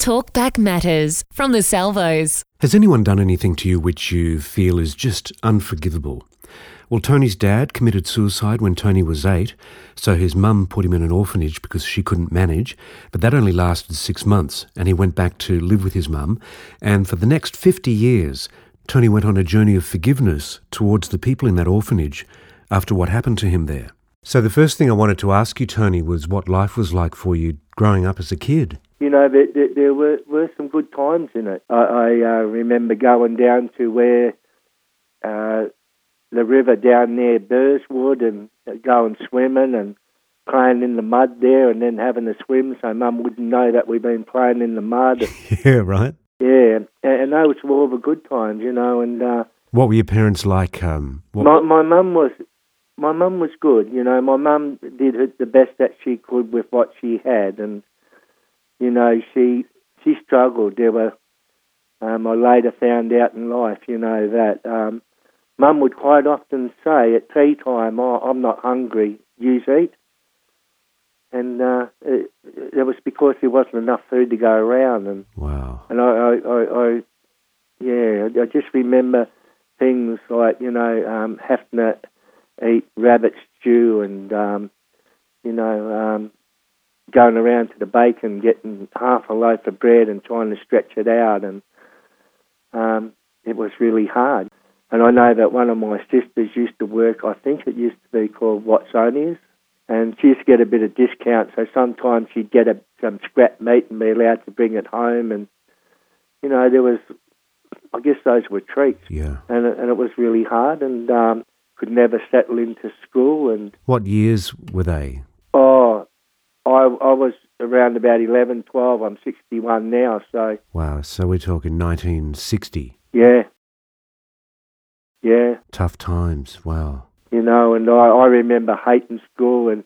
Talkback Matters from the Salvos. Has anyone done anything to you which you feel is just unforgivable? Well, Tony's dad committed suicide when Tony was eight, so his mum put him in an orphanage because she couldn't manage, but that only lasted six months, and he went back to live with his mum. And for the next 50 years, Tony went on a journey of forgiveness towards the people in that orphanage after what happened to him there. So the first thing I wanted to ask you, Tony, was what life was like for you growing up as a kid. You know, there, there, there were, were some good times in it. I, I uh, remember going down to where uh, the river down near Burswood and going swimming and playing in the mud there and then having a swim so mum wouldn't know that we'd been playing in the mud. yeah, right. Yeah, and, and those were all the good times, you know. And uh, What were your parents like? Um, what, my my mum was my mum was good, you know. My mum did the best that she could with what she had, and you know she she struggled. There were um, I later found out in life, you know, that um, mum would quite often say at tea time, oh, "I'm not hungry, you eat." And uh, it, it was because there wasn't enough food to go around, and wow. and I, I, I, I yeah, I just remember things like you know um, having to eat rabbit stew and um, you know um, going around to the bacon, getting half a loaf of bread and trying to stretch it out, and um, it was really hard. And I know that one of my sisters used to work. I think it used to be called Watsonia's, and she used to get a bit of discount. So sometimes she'd get a, some scrap meat and be allowed to bring it home, and you know there was, I guess those were treats, Yeah. and it- and it was really hard, and um, could never settle into school, and What years were they? oh, I I was around about 11, 12. I'm 61 now, so Wow. So we're talking 1960. yeah, yeah. Tough times. Wow. you know, and I, I remember hating school and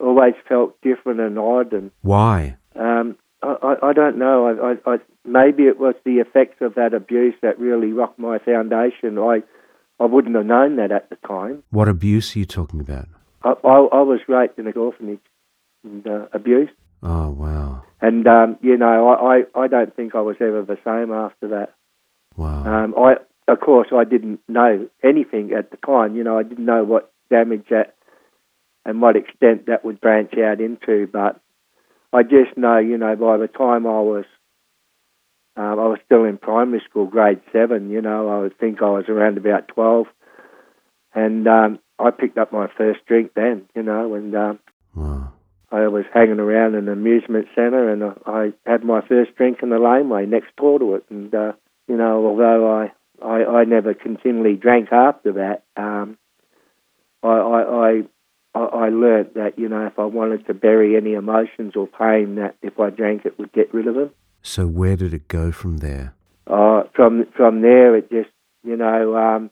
always felt different and odd, and Why? um, I, I, I don't know. I, I, I, maybe it was the effects of that abuse that really rocked my foundation. I, I wouldn't have known that at the time. What abuse are you talking about? I, I, I was raped in an orphanage and uh, abused, Oh, wow. and um, you know, I, I, I don't think I was ever the same after that. Wow. Um, I, of course, I didn't know anything at the time. You know, I didn't know what damage that and what extent that would branch out into. But I just know, you know, by the time I was, um, I was still in primary school, grade seven. You know, I would think I was around about twelve, and um, I picked up my first drink then. You know, and um, wow. I was hanging around an amusement centre, and I, I had my first drink in the laneway next door to it. And uh, you know, although I, I I never continually drank after that, um, I I I, I learnt that you know if I wanted to bury any emotions or pain, that if I drank it would get rid of them. So where did it go from there? Uh, from from there, it just you know um,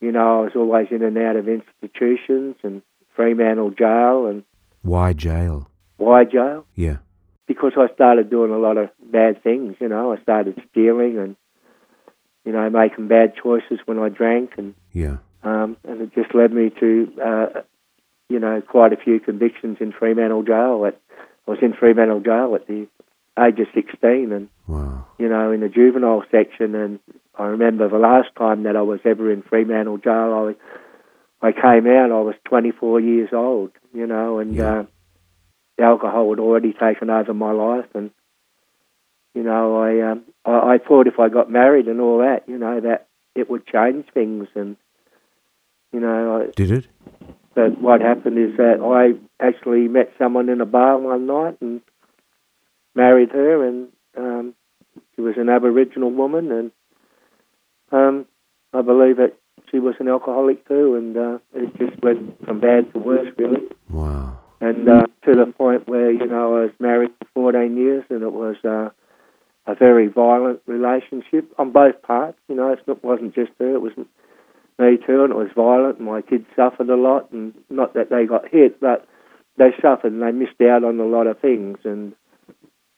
you know I was always in and out of institutions and Fremantle jail and Why jail? why jail? Yeah. because I started doing a lot of bad things. You know, I started stealing and you know making bad choices when I drank, and Yeah. um, and it just led me to uh, you know quite a few convictions in Fremantle jail. At, I was in Fremantle jail at the age of sixteen, and Wow. you know in the juvenile section. And I remember the last time that I was ever in Fremantle jail, I I came out. I was 24 years old. You know, and Yeah. uh, the alcohol had already taken over my life, and you know, I um, I, I thought if I got married and all that, you know, that it would change things, and you know, I, Did it? but what happened is that I actually met someone in a bar one night and married her, and um, she was an Aboriginal woman, and um, I believe that she was an alcoholic too, and uh, it just went from bad to worse, really Wow. and uh, to the point where you know I was married for 14 years, and it was uh, a very violent relationship on both parts. You know, it wasn't just her; it was me too, and it was violent. And my kids suffered a lot, and not that they got hit, but they suffered and they missed out on a lot of things. And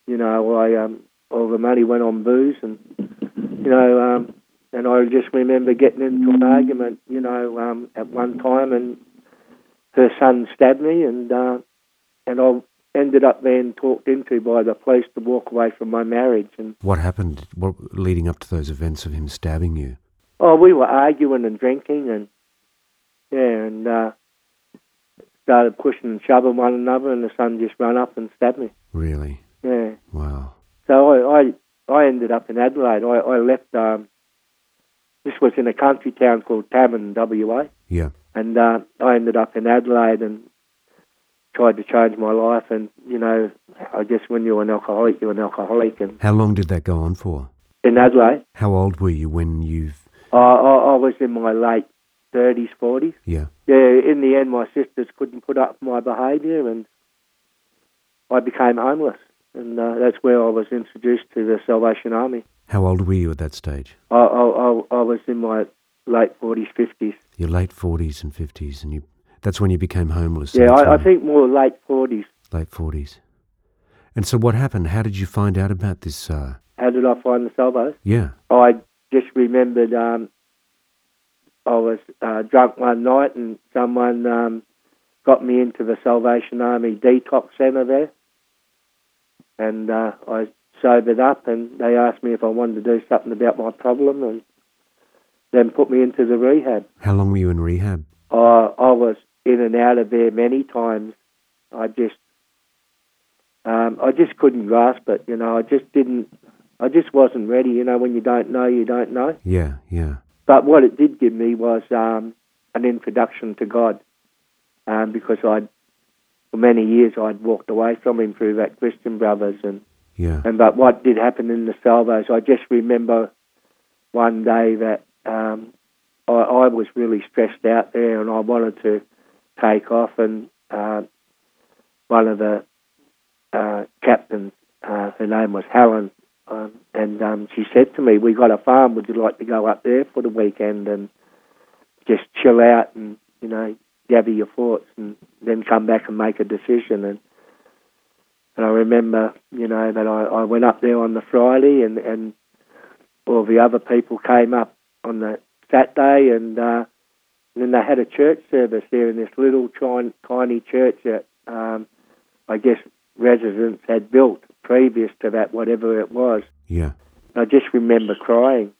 you know, I um, all the money went on booze, and you know, um, and I just remember getting into an argument, you know, um, at one time, and her son stabbed me, and uh, and I ended up being talked into by the police to walk away from my marriage. And What happened what, leading up to those events of him stabbing you? oh, we were arguing and drinking, and yeah, and uh, started pushing and shoving one another, and the son just ran up and stabbed me. Really? Yeah. Wow. So I, I, I ended up in Adelaide. I, I left. Um, this was in a country town called Tammin, WA, Yeah. and uh, I ended up in Adelaide and tried to change my life. And you know, I guess when you're an alcoholic, you're an alcoholic. And How long did that go on for? in Adelaide, How old were you when you've I, I, I was in my late thirties, forties. yeah. Yeah, in the end, my sisters couldn't put up with my behaviour, and I became homeless. And uh, that's where I was introduced to the Salvation Army. How old were you at that stage? I, I, I, was in my late forties, fifties. Your late forties and fifties and you that's when you became homeless. Yeah, I, I think more late forties. late forties. And so what happened? How did you find out about this uh How did I find the Salvos? yeah. I just remembered um, I was uh, drunk one night and someone um, got me into the Salvation Army detox centre there. And uh, I sobered up and they asked me if I wanted to do something about my problem and then put me into the rehab. How long were you in rehab? I, I was in and out of there many times. I just, um, I just couldn't grasp it. You know, I just didn't. I just wasn't ready. You know, when you don't know, you don't know. Yeah, yeah. But what it did give me was um, an introduction to God, um, because I'd for many years I'd walked away from Him through that Christian Brothers and Yeah. and but what did happen in the salvos, I just remember one day that um, I, I was really stressed out there, and I wanted to take off, and uh, one of the uh, captains, uh, her name was Helen, um, and um, she said to me, "We got a farm. Would you like to go up there for the weekend and just chill out and you know gather your thoughts, and then come back and make a decision?" And and I remember, you know, that I, I went up there on the Friday, and and all the other people came up on the Saturday, and, uh, and then they had a church service there in this little tiny, tiny church that um, I guess residents had built previous to that, whatever it was. Yeah. I just remember crying,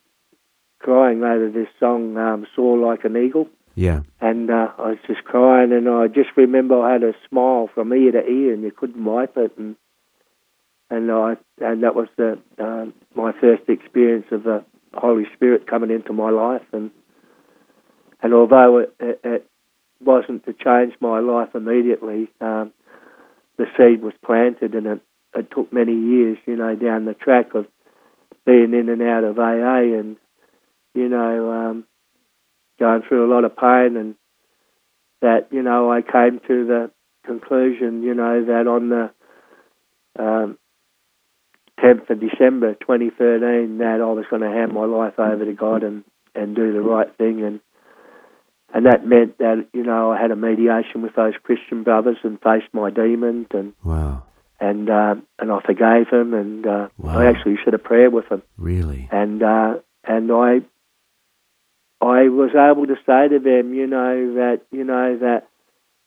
crying over this song, um, "Soar Like an Eagle." Yeah. and uh, I was just crying, and I just remember I had a smile from ear to ear, and you couldn't wipe it, and and I and that was the um, my first experience of the Holy Spirit coming into my life, and and although it, it, it wasn't to change my life immediately, um, the seed was planted, and it, it took many years, you know, down the track of being in and out of AA, and you know. Um, going through a lot of pain and that you know I came to the conclusion you know that on the um, 10th of December 2013 that I was going to hand my life over to God and and do the right thing and and that meant that you know I had a mediation with those Christian brothers and faced my demons and Wow. and uh, and I forgave them and uh, Wow. I actually said a prayer with them Really? and uh, and I I was able to say to them, you know that you know that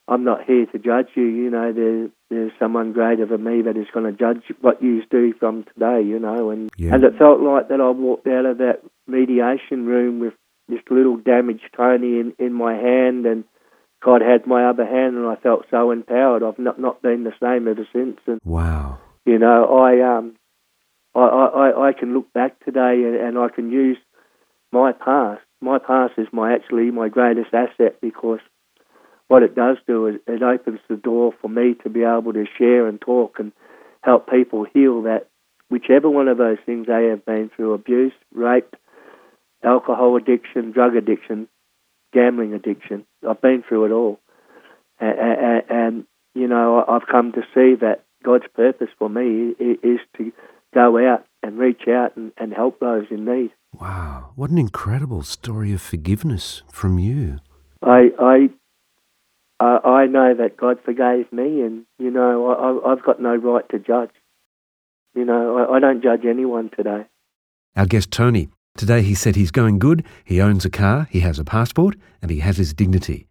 I'm not here to judge you. You know there there's someone greater than me that is going to judge what you do from today. You know, and Yeah. and it felt like that I walked out of that mediation room with this little damaged Tony in in my hand and. God had my other hand, and I felt so empowered. I've not not been the same ever since. And Wow. you know, I um, I, I, I can look back today and, and I can use my past. My past is my actually my greatest asset because what it does do is it opens the door for me to be able to share and talk and help people heal that whichever one of those things they have been through abuse, rape, alcohol addiction, drug addiction, gambling addiction. I've been through it all. And, and, and you know, I've come to see that God's purpose for me is to go out and reach out and, and help those in need. Wow. What an incredible story of forgiveness from you. I I I I know that God forgave me, and you know I, I've got no right to judge. You know I, I don't judge anyone today. Our guest Tony. Today he said he's going good, he owns a car, he has a passport, and he has his dignity.